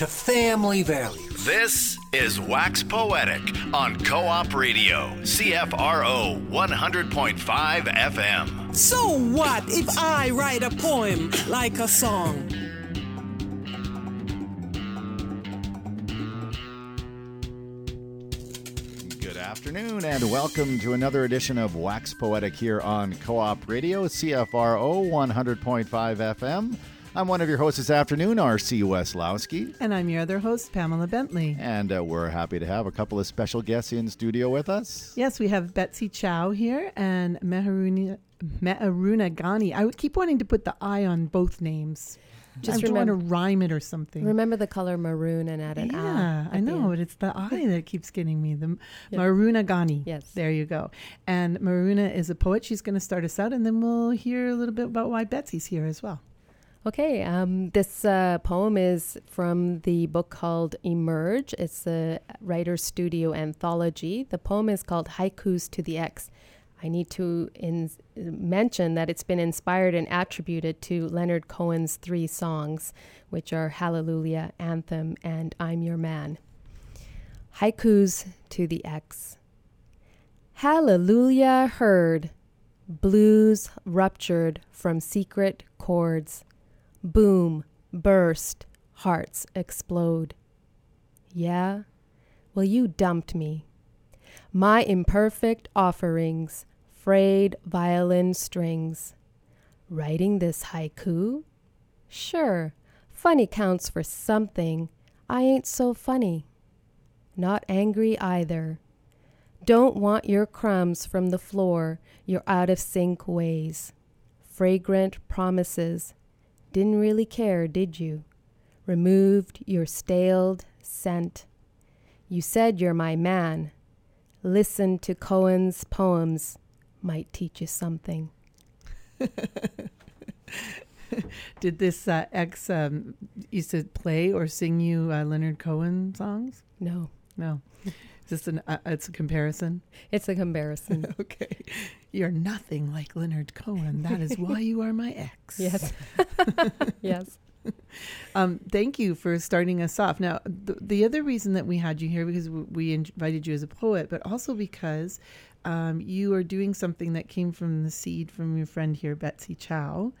to family values. This is Wax Poetic on Co op Radio, CFRO 100.5 FM. So what if I write a poem like a song? Good afternoon, and welcome to another edition of Wax Poetic here on Co op Radio, CFRO 100.5 FM. I'm one of your hosts this afternoon, R.C. Weslowski. And I'm your other host, Pamela Bentley. And uh, we're happy to have a couple of special guests in studio with us. Yes, we have Betsy Chow here and Meharuna, Meharuna Ghani. I would keep wanting to put the I on both names. Just I remember, want to rhyme it or something. Remember the color maroon and add an yeah, I I know, but it's the I that keeps getting me. The yeah. Maruna Ghani. Yes. There you go. And Maruna is a poet. She's going to start us out, and then we'll hear a little bit about why Betsy's here as well. Okay, um, this uh, poem is from the book called Emerge. It's a writer's studio anthology. The poem is called Haikus to the Ex. I need to in- mention that it's been inspired and attributed to Leonard Cohen's three songs, which are Hallelujah, Anthem, and I'm Your Man. Haikus to the X. Hallelujah heard, blues ruptured from secret chords. Boom, burst, hearts explode. Yeah? Well, you dumped me. My imperfect offerings frayed violin strings. Writing this haiku? Sure, funny counts for something. I ain't so funny. Not angry either. Don't want your crumbs from the floor, your out of sync ways. Fragrant promises. Didn't really care, did you? Removed your staled scent. You said you're my man. Listen to Cohen's poems might teach you something. Did this uh, ex um, used to play or sing you uh, Leonard Cohen songs? No, no. Just an uh, it's a comparison. It's a comparison. okay, you're nothing like Leonard Cohen. That is why you are my ex. Yes. yes. Um, thank you for starting us off. Now, the, the other reason that we had you here because we invited you as a poet, but also because um, you are doing something that came from the seed from your friend here, Betsy Chow,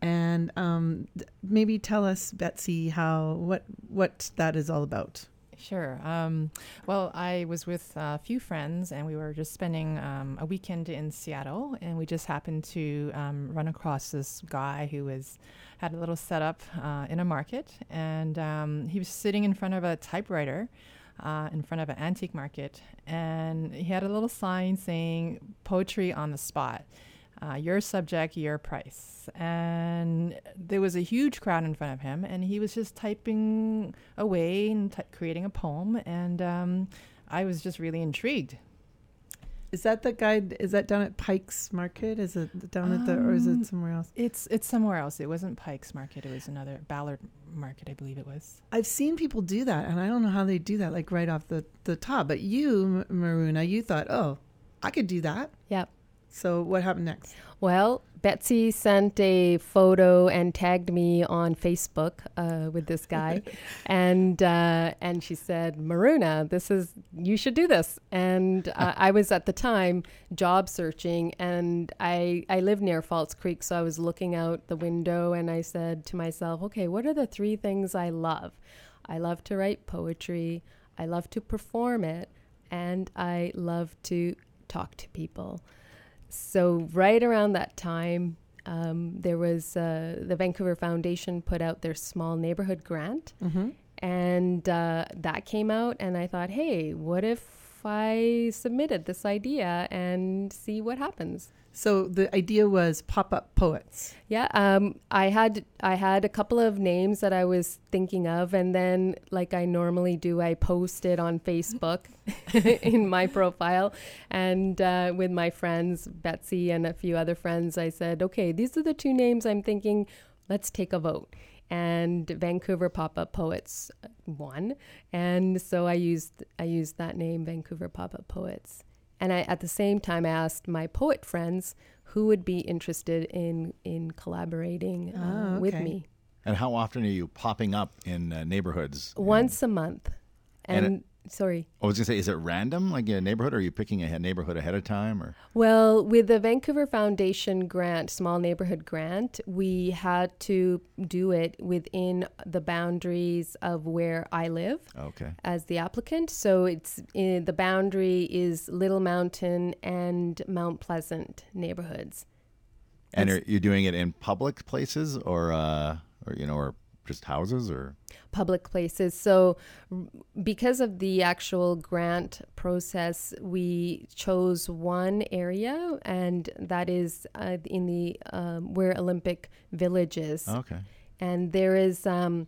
and um, maybe tell us, Betsy, how what what that is all about. Sure. Um, well, I was with a few friends, and we were just spending um, a weekend in Seattle, and we just happened to um, run across this guy who was had a little setup uh, in a market, and um, he was sitting in front of a typewriter. Uh, in front of an antique market, and he had a little sign saying "Poetry on the spot." Uh, your subject, your price. And there was a huge crowd in front of him, and he was just typing away and t- creating a poem. And um, I was just really intrigued. Is that the guy? Is that down at Pike's Market? Is it down um, at the, or is it somewhere else? It's it's somewhere else. It wasn't Pike's Market. It was another Ballard Market, I believe it was. I've seen people do that, and I don't know how they do that, like right off the the top. But you, Maruna, you thought, oh, I could do that. Yep. So what happened next? Well, Betsy sent a photo and tagged me on Facebook uh, with this guy, and uh, and she said, "Maruna, this is you should do this." And uh, I was at the time job searching, and I I live near False Creek, so I was looking out the window, and I said to myself, "Okay, what are the three things I love? I love to write poetry, I love to perform it, and I love to talk to people." So, right around that time, um, there was uh, the Vancouver Foundation put out their small neighborhood grant, mm-hmm. and uh, that came out. And I thought, hey, what if I submitted this idea and see what happens? So the idea was pop up poets. Yeah, um, I had I had a couple of names that I was thinking of, and then like I normally do, I posted on Facebook in my profile, and uh, with my friends Betsy and a few other friends, I said, okay, these are the two names I'm thinking. Let's take a vote. And Vancouver Pop Up Poets won, and so I used I used that name, Vancouver Pop Up Poets. And I, at the same time, I asked my poet friends who would be interested in in collaborating uh, Oh, with me And how often are you popping up in uh, neighborhoods? once a month. And And, it- sorry, I was gonna say, is it random, like a neighborhood, or are you picking a neighborhood ahead of time, or? well, with the Vancouver Foundation grant, small neighborhood grant, we had to do it within the boundaries of where I live. Okay. as the applicant. So it's in, the boundary is Little Mountain and Mount Pleasant neighborhoods. And are you doing it in public places, or, uh, or you know, or just houses, or? public places. So, because of the actual grant process, we chose one area, and that is uh, in the um, where Olympic Village is. Okay. And there is um,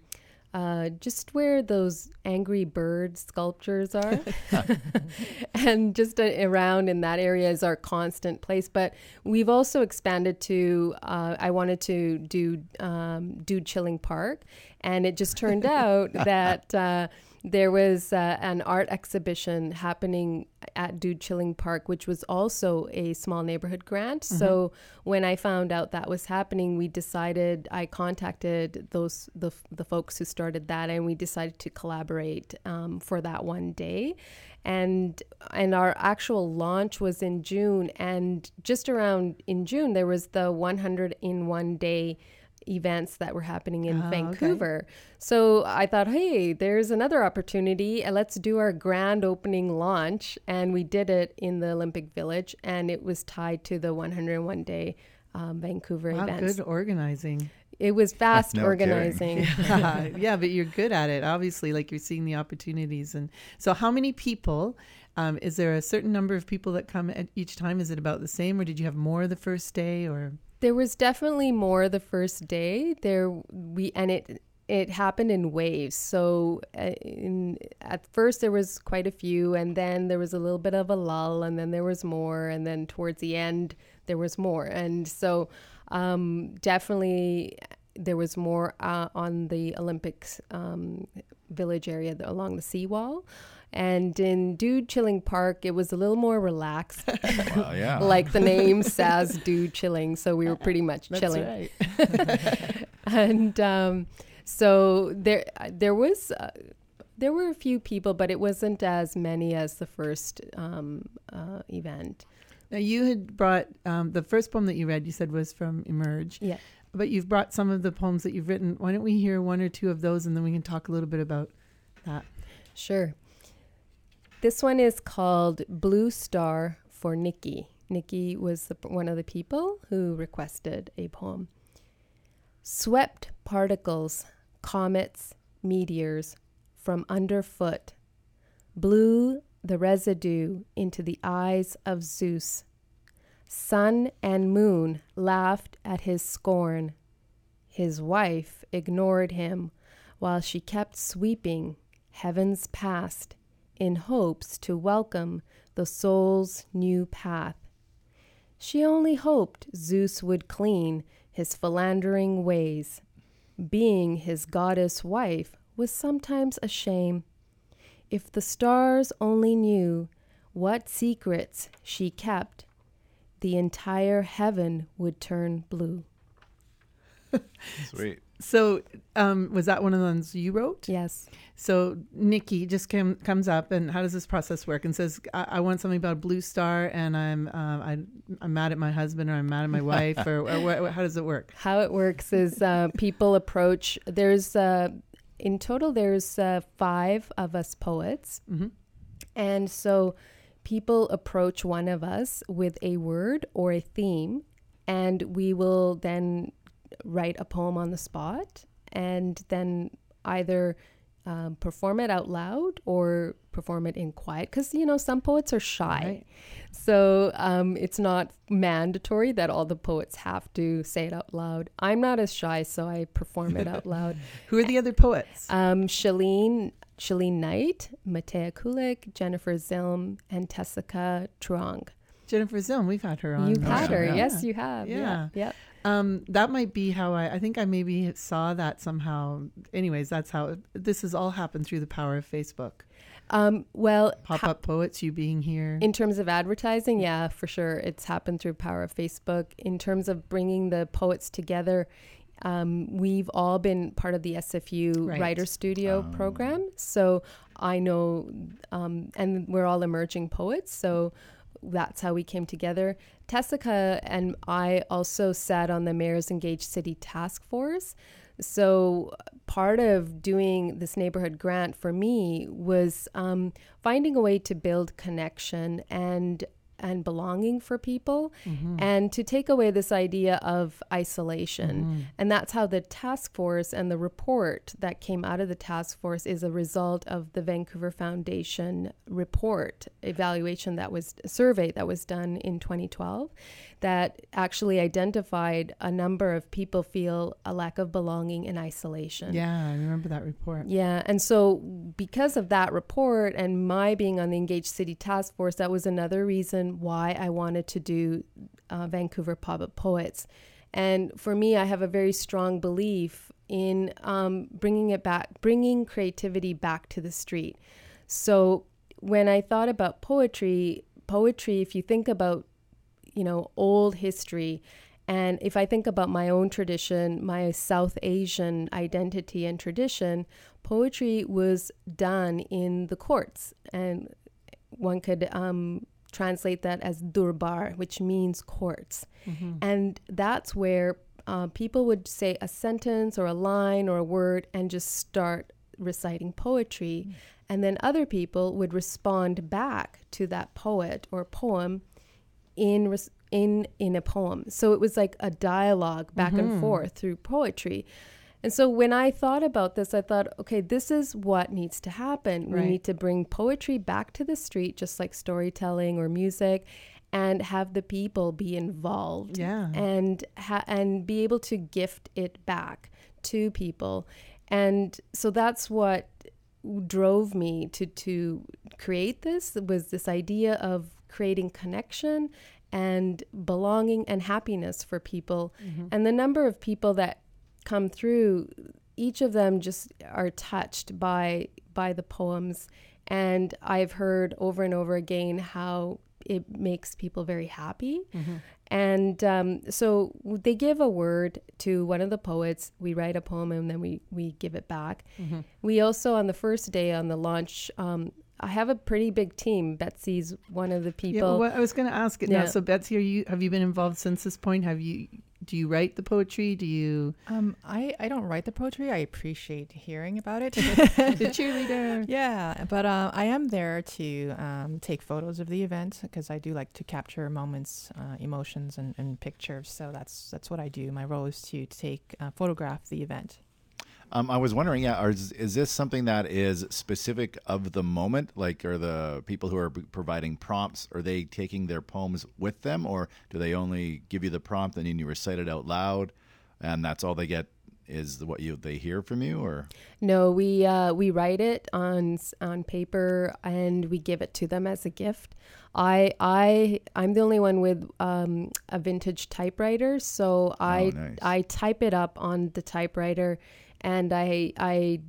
uh, just where those angry bird sculptures are. and just uh, around in that area is our constant place. But we've also expanded to, uh, I wanted to do um, Dude Chilling Park. And it just turned out that uh, there was uh, an art exhibition happening at Dude Chilling Park, which was also a small neighborhood grant. So when I found out that was happening, we decided I contacted those the the folks who started that, and we decided to collaborate um, for that one day. And and our actual launch was in June, and just around in June there was the 100 in one day events that were happening in Oh, okay. Vancouver. So I thought, hey, there's another opportunity. Let's do our grand opening launch. And we did it in the Olympic Village, and it was tied to the 101 day um, Vancouver Wow, events. good organizing. It was fast No organizing. yeah, yeah, but you're good at it. Obviously, like you're seeing the opportunities. And so, how many people? Um, is there a certain number of people that come at each time? Is it about the same, or did you have more the first day? Or There was definitely more the first day. There we and it it happened in waves. So uh, in at first there was quite a few, and then there was a little bit of a lull, and then there was more, and then towards the end there was more, and so um, definitely there was more uh, on the Olympics um, village area along the seawall. And in Dude Chilling Park, it was a little more relaxed. Wow, yeah. like the name says, Dude Chilling. So we were pretty much That's chilling. right. and um, so there, there was, uh, there were a few people, but it wasn't as many as the first um, uh, event. now you had brought um, the first poem that you read. You said was from Emerge. Yeah. But you've brought some of the poems that you've written. Why don't we hear one or two of those, and then we can talk a little bit about that. Sure. This one is called Blue Star for Nikki. Nikki was the, one of the people who requested a poem. Swept particles, comets, meteors from underfoot, blew the residue into the eyes of Zeus. Sun and moon laughed at his scorn. His wife ignored him while she kept sweeping heavens past in hopes to welcome the soul's new path. She only hoped Zeus would clean his philandering ways. Being his goddess wife was sometimes a shame. If the stars only knew what secrets she kept, the entire heaven would turn blue. Sweet. So, um, was that one of the ones you wrote? Yes. So Nikki just came, comes up, and how does this process work? And says, "I, I want something about a blue star, and I'm um, I, I'm mad at my husband, or I'm mad at my wife, or, or what, how does it work?" How it works is uh, people approach. There's uh, in total there's uh, five of us poets, Mhm. and so people approach one of us with a word or a theme, and we will then write a poem on the spot, and then either um, perform it out loud or perform it in quiet because you know some poets are shy Right. so um, it's not mandatory that all the poets have to say it out loud i'm not as shy so i perform it out loud Who are the other poets? um, Shalene, Shalene Knight, Matea Kulik, Jennifer Zilm, and Tessica Truong. Jennifer Zilm, we've had her on. You've had show. her, Yeah. yes, you have. Yeah. Yeah, yep. Um, that might be how I. I think I maybe saw that somehow. Anyways, that's how this has all happened through the power of Facebook. Um, well, Pop up poets, you being here. in terms of advertising, yeah, for sure, it's happened through power of Facebook. In terms of bringing the poets together, um, we've all been part of the SFU Right. Writer Studio program, so I know, um, and we're all emerging poets, so that's how we came together. Tessica and I also sat on the Mayor's Engaged City Task Force. So, part of doing this neighborhood grant for me was um, finding a way to build connection and and belonging for people mm-hmm. and to take away this idea of isolation. Mm-hmm. And that's how the task force and the report that came out of the task force is a result of the Vancouver Foundation report evaluation that was survey that was done in 2012 that actually identified a number of people feel a lack of belonging and isolation. yeah, I remember that report. Yeah, and so because of that report and my being on the Engaged City Task Force, that was another reason why I wanted to do uh, Vancouver Pop Up Poets. And for me, I have a very strong belief in um, bringing it back, bringing creativity back to the street. So when I thought about poetry, poetry, if you think about you know, old history. And if I think about my own tradition, my South Asian identity and tradition, poetry was done in the courts. And one could um, translate that as durbar, which means courts. And that's where uh, people would say a sentence or a line or a word and just start reciting poetry. And then other people would respond back to that poet or poem in res- in in a poem. So it was like a dialogue back and mm-hmm. forth through poetry. And so when I thought about this, I thought, okay, this is what needs to happen. We need to bring poetry back to the street, just like storytelling or music, and have the people be involved. Yeah. And ha- and be able to gift it back to people. And so that's what drove me to to create this was this idea of creating connection and belonging and happiness for people. And the number of people that come through each of them just are touched by by the poems. And i've heard over and over again how it makes people very happy. And um, so they give a word to one of the poets. We write a poem and then we, we give it back. We also, on the first day on the launch, um, I have a pretty big team. Betsy's one of the Yeah, people. well, I was going to ask it now. Yeah. So, Betsy, are you have you been involved since this point? Have you do you write the poetry? Do you Um, I, I don't write the poetry. I appreciate hearing about it. the cheerleader? yeah, but uh, I am there to um, take photos of the event because I do like to capture moments, uh, emotions, and, and pictures. So that's that's what I do. My role is to take uh, photograph the event. Um, I was wondering, yeah, are, is this something that is specific of the moment? Like, are the people who are providing prompts are they taking their poems with them, or do they only give you the prompt and then you recite it out loud, and that's all they get is what you they hear from you, or No, we uh, we write it on on paper and we give it to them as a gift. I I I'm the only one with um, a vintage typewriter, so I Oh, nice. I type it up on the typewriter, and I I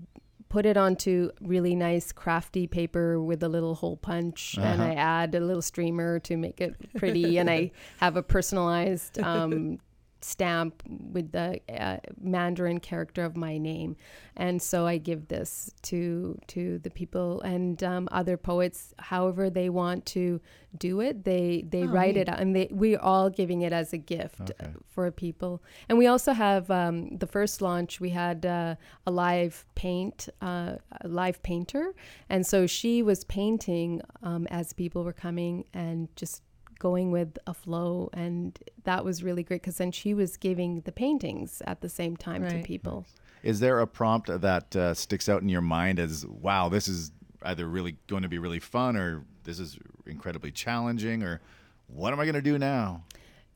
put it onto really nice crafty paper with a little hole punch, and I add a little streamer to make it pretty, and I have a personalized. Um, stamp with the uh, Mandarin character of my name, and so I give this to to the people and um, other poets, however they want to do it. They they write it, out, and they we're all giving it as a gift Okay. for people. And we also have um, the first launch. We had uh, a live paint, uh, a live painter, and so she was painting um, as people were coming and just going with a flow and that was really great because then she was giving the paintings at the same time to people Is there a prompt that uh, sticks out in your mind as, wow, this is either really going to be really fun or this is incredibly challenging or what am I going to do now?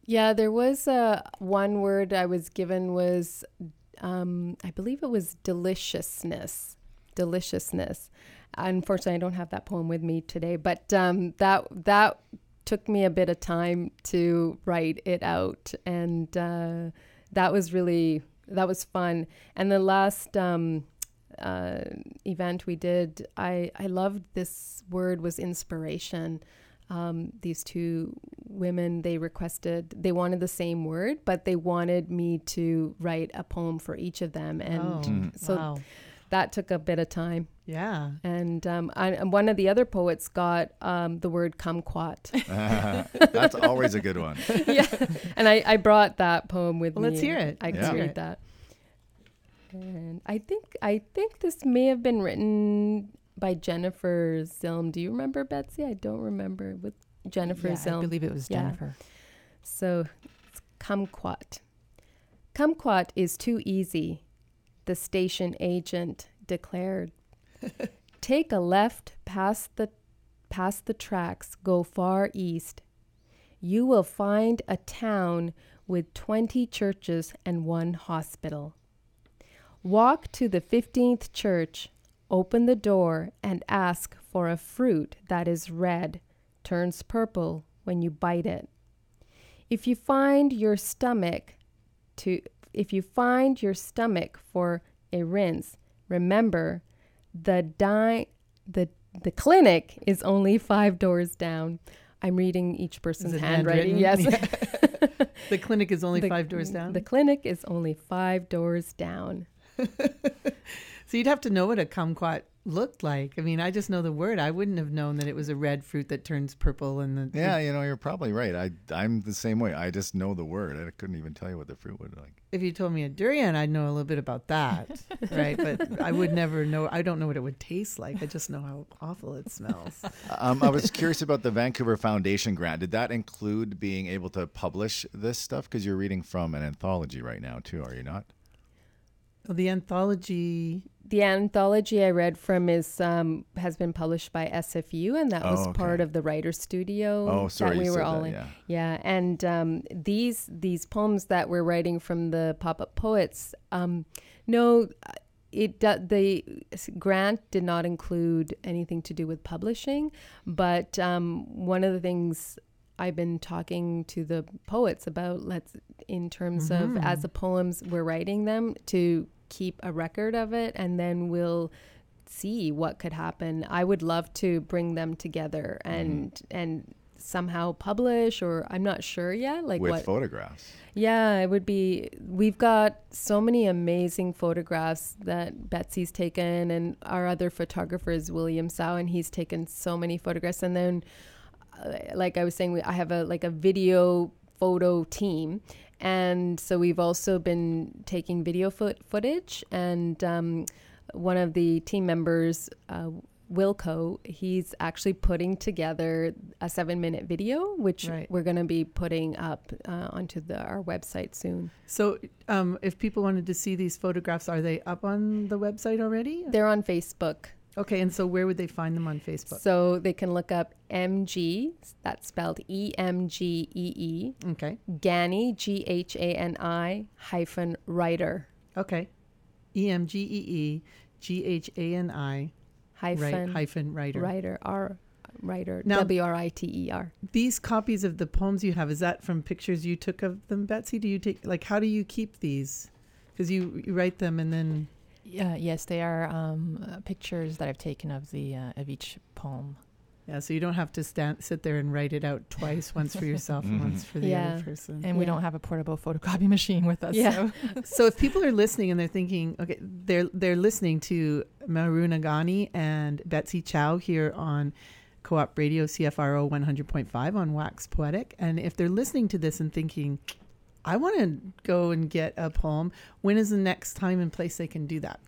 Yeah, there was uh, one word I was given was, um, I believe it was deliciousness. Deliciousness. Unfortunately, I don't have that poem with me today, but um, that that took me a bit of time to write it out, and uh, that was really that was fun. And the last um, uh, event we did, I I loved this word was inspiration. Um, these two women they requested they wanted the same word, but they wanted me to write a poem for each of them, and Oh, Mhm. so wow. That took a bit of time. Yeah. And um, I, one of the other poets got um, the word kumquat. That's always a good one. yeah. And I, I brought that poem with Well, me. let's hear it. I can hear read that. And I think I think this may have been written by Jennifer Zilm. Do you remember Betsy? I don't remember with Jennifer Yeah, I believe it was Jennifer. So it's kumquat. Kumquat is too easy, the station agent declared. Take a left past the past the tracks, go far east. You will find a town with 20 churches and one hospital. Walk to the 15th church, open the door, and ask for a fruit that is red, turns purple when you bite it. If you find your stomach to if you find your stomach for a rinse, remember the di- the the clinic is only 5 doors down. I'm reading each person's it handwriting. Yes. The clinic is only The- five doors down. The clinic is only 5 doors down. So you'd have to know what a kumquat looked like. I mean, I just know the word. I wouldn't have known that it was a red fruit that turns purple and the Yeah, you know, you're probably right. I I'm the same way. I just know the word. I couldn't even tell you what the fruit would like. If you told me a durian, I'd know a little bit about that, right? But I would never know. I don't know what it would taste like. I just know how awful it smells. Um, I was curious about the Vancouver Foundation grant. Did that include being able to publish this stuff? Because you're reading from an anthology right now, too, are you not? Well, the anthology. The anthology I read from is um, has been published by SFU, and that was Oh, okay. part of the writer studio. Oh, sorry, that we were all that, in. yeah. yeah. And um, these these poems that we're writing from the pop up poets, um, no, it the grant did not include anything to do with publishing, but um, one of the things. I've been talking to the poets about let's in terms of Mhm. as the poems we're writing them to keep a record of it and then we'll see what could happen. I would love to bring them together and and somehow publish or I'm not sure yet like With what photographs. yeah, it would be. We've got so many amazing photographs that Betsy's taken, and our other photographer is William Sow, and he's taken so many photographs. And then, uh, like I was saying, we, I have a like a video photo team, and so we've also been taking video foot footage. And um, one of the team members. Uh, Wilco, he's actually putting together a seven minute video, which Right. we're going to be putting up uh, onto the, our website soon. So, um, if people wanted to see these photographs, are they up on the website already? They're on Facebook. Okay, and so where would they find them on Facebook? So they can look up MG, that's spelled E M G E E. Okay. Gani, G H A N I hyphen writer. Okay. E M G E E G H A N I Hyphen, hyphen writer. Writer, R, writer, W R I T E R. These copies of the poems you have, is that from pictures you took of them, Betsy? Do you take, like, how do you keep these? Because you, you write them and then. Yeah, yes, they are um, uh, pictures that I've taken of the uh, of each poem. Yeah, so you don't have to stand, sit there and write it out twice, once for yourself and once for the Yeah. other person. And we Yeah. don't have a portable photocopy machine with us. Yeah. So. so if people are listening and they're thinking, okay, they're they're listening to Maruna Ghani and Betsy Chow here on Co-op Radio CFRO 100.5 on Wax Poetic, and if they're listening to this and thinking, I want to go and get a poem, when is the next time and place they can do that?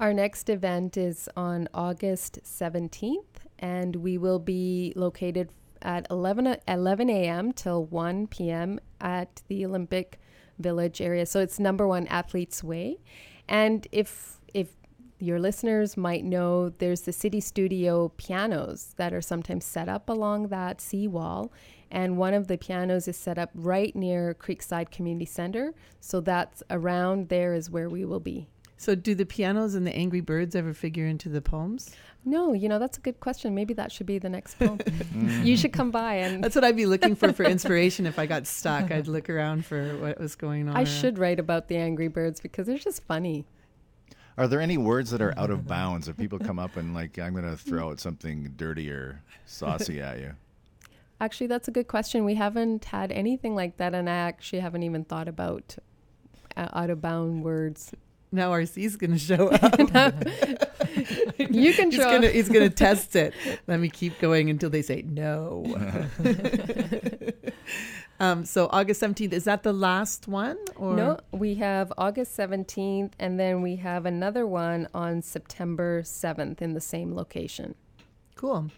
Our next event is on August 17th, and we will be located at 11, 11 a.m. till 1 p.m. at the Olympic Village area. So it's number one Athletes Way. And if if your listeners might know, there's the city studio pianos that are sometimes set up along that seawall. And one of the pianos is set up right near Creekside Community Center. So that's around there is where we will be. So, do the pianos and the Angry Birds ever figure into the poems? No, you know, that's a good question. Maybe that should be the next poem. you should come by and That's what I'd be looking for for inspiration if I got stuck. I'd look around for what was going on. I around. should write about the Angry Birds because they're just funny. Are there any words that are out of bounds if people come up and like I'm going to throw out something dirty or saucy at you? Actually, that's a good question. We haven't had anything like that, and I actually haven't even thought about uh, out of bound words. Now RC's going to show up. You can he's show Gonna, up. he's going to test it. Let me keep going until they say no. um, so August 17th, is that the last one? Or? No, we have August 17th, and then we have another one on September 7th in the same location. Cool.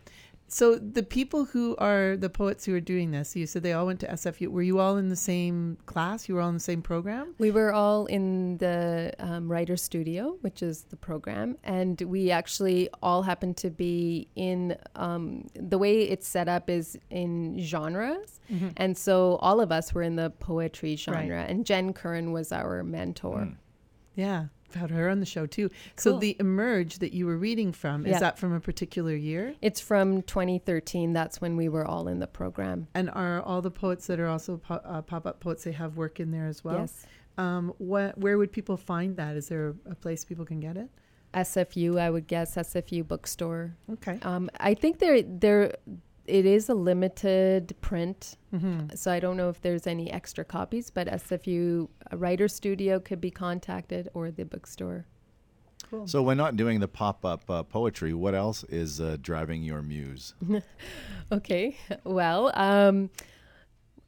So the people who are the poets who are doing this, you said they all went to SFU. Were you all in the same class? You were all in the same program? We were all in the um, writer studio, which is the program, and we actually all happened to be in um, the way it's set up is in genres, Mhm. and so all of us were in the poetry genre, Right. and Jen Currin was our mentor. Yeah, I've had her on the show too. So the Emerge that you were reading from, is that from a particular year? It's from 2013. That's when we were all in the program. And are all the poets that are also po- uh, pop-up poets, they have work in there as well? Yes. Um, what, where would people find that? Is there a place people can get it? SFU, I would guess SFU bookstore. Okay. Um, I think there there it is a limited print, Mhm. so I don't know if there's any extra copies. But SFU Writer Studio could be contacted or the bookstore. Cool. So when not doing the pop-up uh, poetry, what else is uh, driving your muse? okay. Well, um,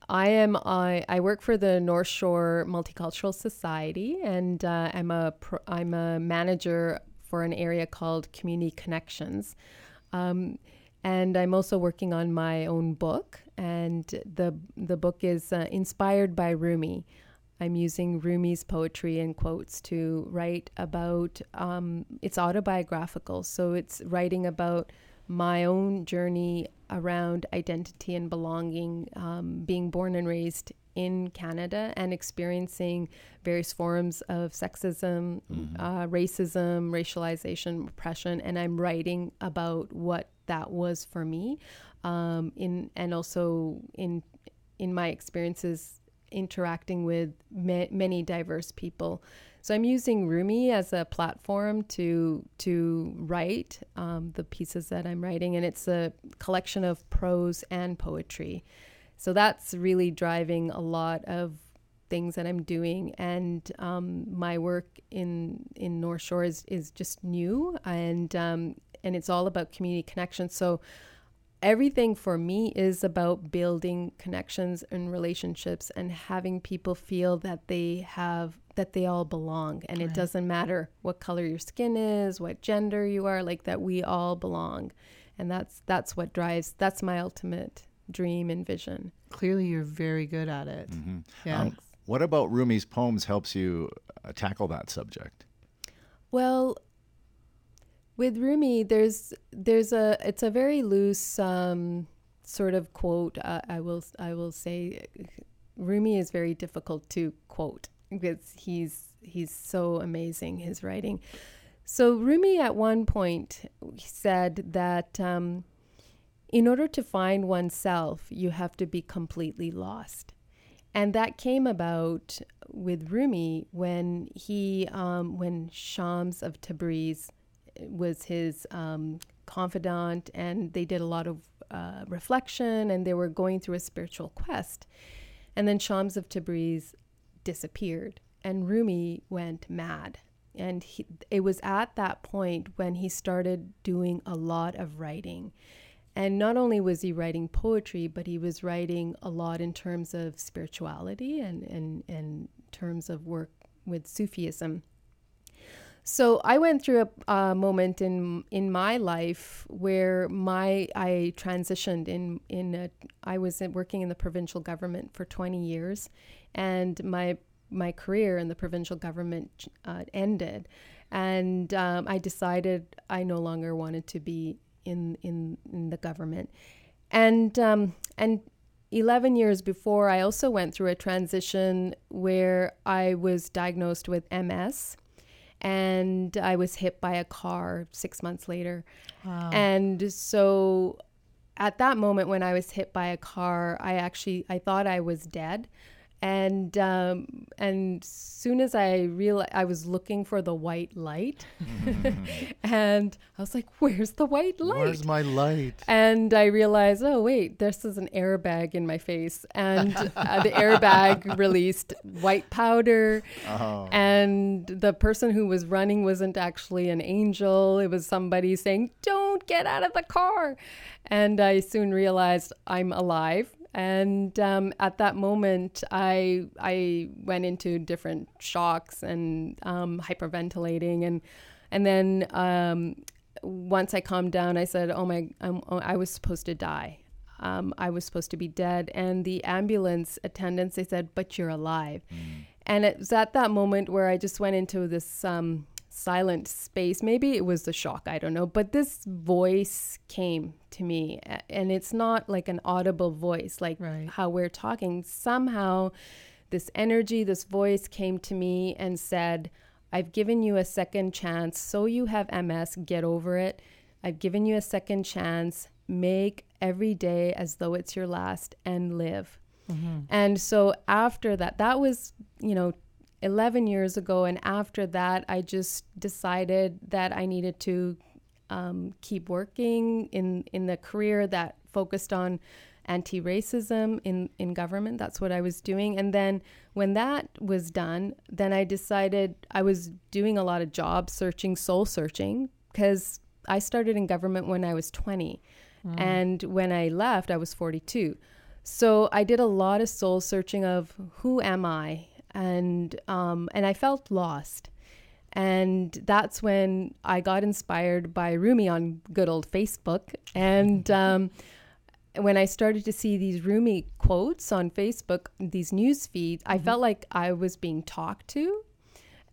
I am I, I work for the North Shore Multicultural Society, and uh, I'm a pro, I'm a manager for an area called Community Connections. Um, and I'm also working on my own book, and the the book is uh, inspired by Rumi. I'm using Rumi's poetry and quotes to write about. Um, it's autobiographical, so it's writing about my own journey around identity and belonging, um, being born and raised in Canada and experiencing various forms of sexism, uh, racism, racialization, oppression, and I'm writing about what that was for me, um, in and also in in my experiences interacting with ma- many diverse people. So I'm using Rumi as a platform to to write um, the pieces that I'm writing, and it's a collection of prose and poetry. So that's really driving a lot of things that I'm doing, and um, my work in in North Shore is is just new, and um, and it's all about community connection. So everything for me is about building connections and relationships and having people feel that they have that they all belong and it doesn't matter what color your skin is what gender you are like that we all belong and that's that's what drives that's my ultimate dream and vision Clearly, you're very good at it. Mhm. Yeah. Um, what about Rumi's poems helps you uh, tackle that subject? Well, with Rumi, there's there's a it's a very loose um, sort of quote. Uh, I will I will say, Rumi is very difficult to quote because he's he's so amazing his writing. So Rumi at one point said that um, in order to find oneself, you have to be completely lost. And that came about with Rumi when he, um, when Shams of Tabriz was his um, confidant, and they did a lot of uh, reflection, and they were going through a spiritual quest. And then Shams of Tabriz disappeared, and Rumi went mad. And he, it was at that point when he started doing a lot of writing. And not only was he writing poetry, but he was writing a lot in terms of spirituality and, and, and terms of work with Sufism. So I went through a, a moment in in my life where my I transitioned in in a, I was working in the provincial government for 20 years, and my my career in the provincial government uh, ended, and um, I decided I no longer wanted to be in in, in the government, and um, and 11 years before, I also went through a transition where I was diagnosed with MS and I was hit by a car six months later. Wow. And so at that moment when I was hit by a car, I actually I thought I was dead and um, and soon as I realized I was looking for the white light, and I was like, "Where's the white light? Where's my light?" And I realized, oh wait, this is an airbag in my face, and uh, the airbag released white powder, Oh. and the person who was running wasn't actually an angel; it was somebody saying, "Don't get out of the car," and I soon realized I'm alive and um, at that moment I I went into different shocks and um, hyperventilating and and then um, once I calmed down I said oh my I'm, I was supposed to die. Um, I was supposed to be dead. And the ambulance attendants they said but you're alive. And it was at that moment where I just went into this um, silent space. Maybe it was the shock, I don't know. But this voice came to me, and it's not like an audible voice, like how we're talking. Somehow, this energy, this voice came to me and said, I've given you a second chance. So you have MS, get over it. I've given you a second chance. Make every day as though it's your last and live. Mm-hmm. And so after that, that was, you know, 11 years ago. And after that, I just decided that I needed to um, keep working in, in the career that focused on anti racism in, in government. That's what I was doing. And then when that was done, then I decided I was doing a lot of job searching, soul searching, because I started in government when I was 20. Mm. And when I left, I was 42. So I did a lot of soul searching of who am I, and um, and I felt lost, and that's when I got inspired by Rumi on good old Facebook, and um, when I started to see these Rumi quotes on Facebook, these news feeds, I felt like I was being talked to,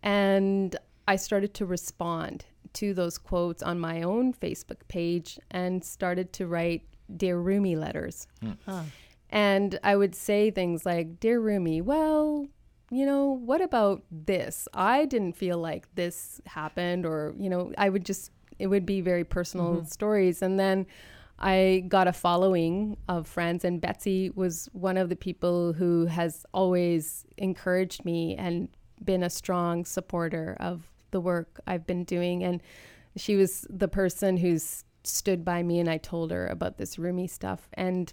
and I started to respond to those quotes on my own Facebook page and started to write Dear Rumi letters. And I would say things like, Dear Rumi, well, you know, what about this? I didn't feel like this happened, or, you know, I would just, it would be very personal Mhm. stories. And then I got a following of friends, and Betsy was one of the people who has always encouraged me and been a strong supporter of the work I've been doing. And she was the person who's stood by me, and I told her about this Rumi stuff. And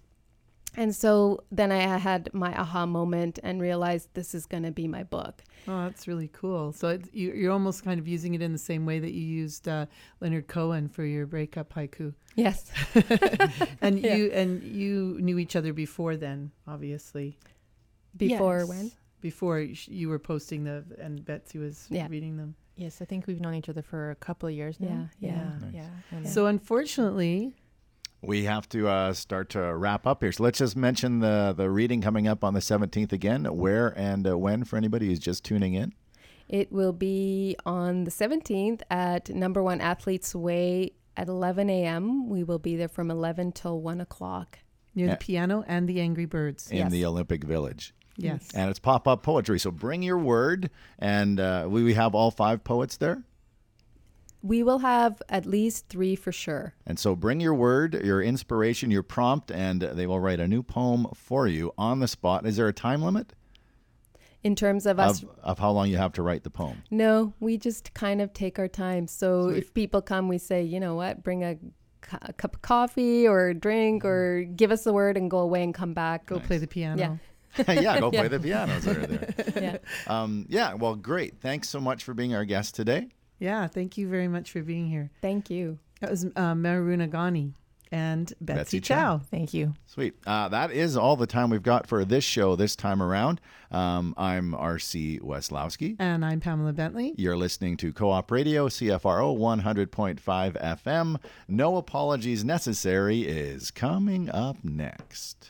and so then I had my aha moment and realized this is going to be my book. Oh, that's really cool. So it's, you, you're almost kind of using it in the same way that you used uh, Leonard Cohen for your breakup haiku. Yes. and Yeah. you and you knew each other before then, obviously. Before Yes. when? Before you were posting the and Betsy was Yeah. reading them. Yes, I think we've known each other for a couple of years now. Yeah, yeah. yeah, Nice. yeah. So unfortunately, We have to uh, start to wrap up here. So let's just mention the the reading coming up on the 17th again. Where and uh, when for anybody who's just tuning in. It will be on the 17th at number one Athletes Way at 11 a.m. We will be there from 11 till 1 o'clock. near Yeah. the piano and the Angry Birds. in the Olympic Village. Yes. And it's pop up poetry. So bring your word. And uh, we, we have all five poets there. We will have at least three for sure. And so bring your word, your inspiration, your prompt, and they will write a new poem for you on the spot. Is there a time limit In terms of us of, of how long you have to write the poem? No, we just kind of take our time. So Sweet. if people come, we say, you know what, bring a, cu- a cup of coffee or a drink or give us the word and go away and come back. Go play the piano. Yeah. yeah, go play the pianos over there. Yeah. Um, yeah, well, great. Thanks so much for being our guest today. Yeah, thank you very much for being here. Thank you. That was uh, Maruna Ghani and Betsy, Betsy Chow. Chow. Thank you. Sweet. Uh, that is all the time we've got for this show this time around. Um, I'm R.C. Weslowski. And I'm Pamela Bentley. You're listening to Co op Radio, CFRO 100.5 FM. No apologies necessary is coming up next.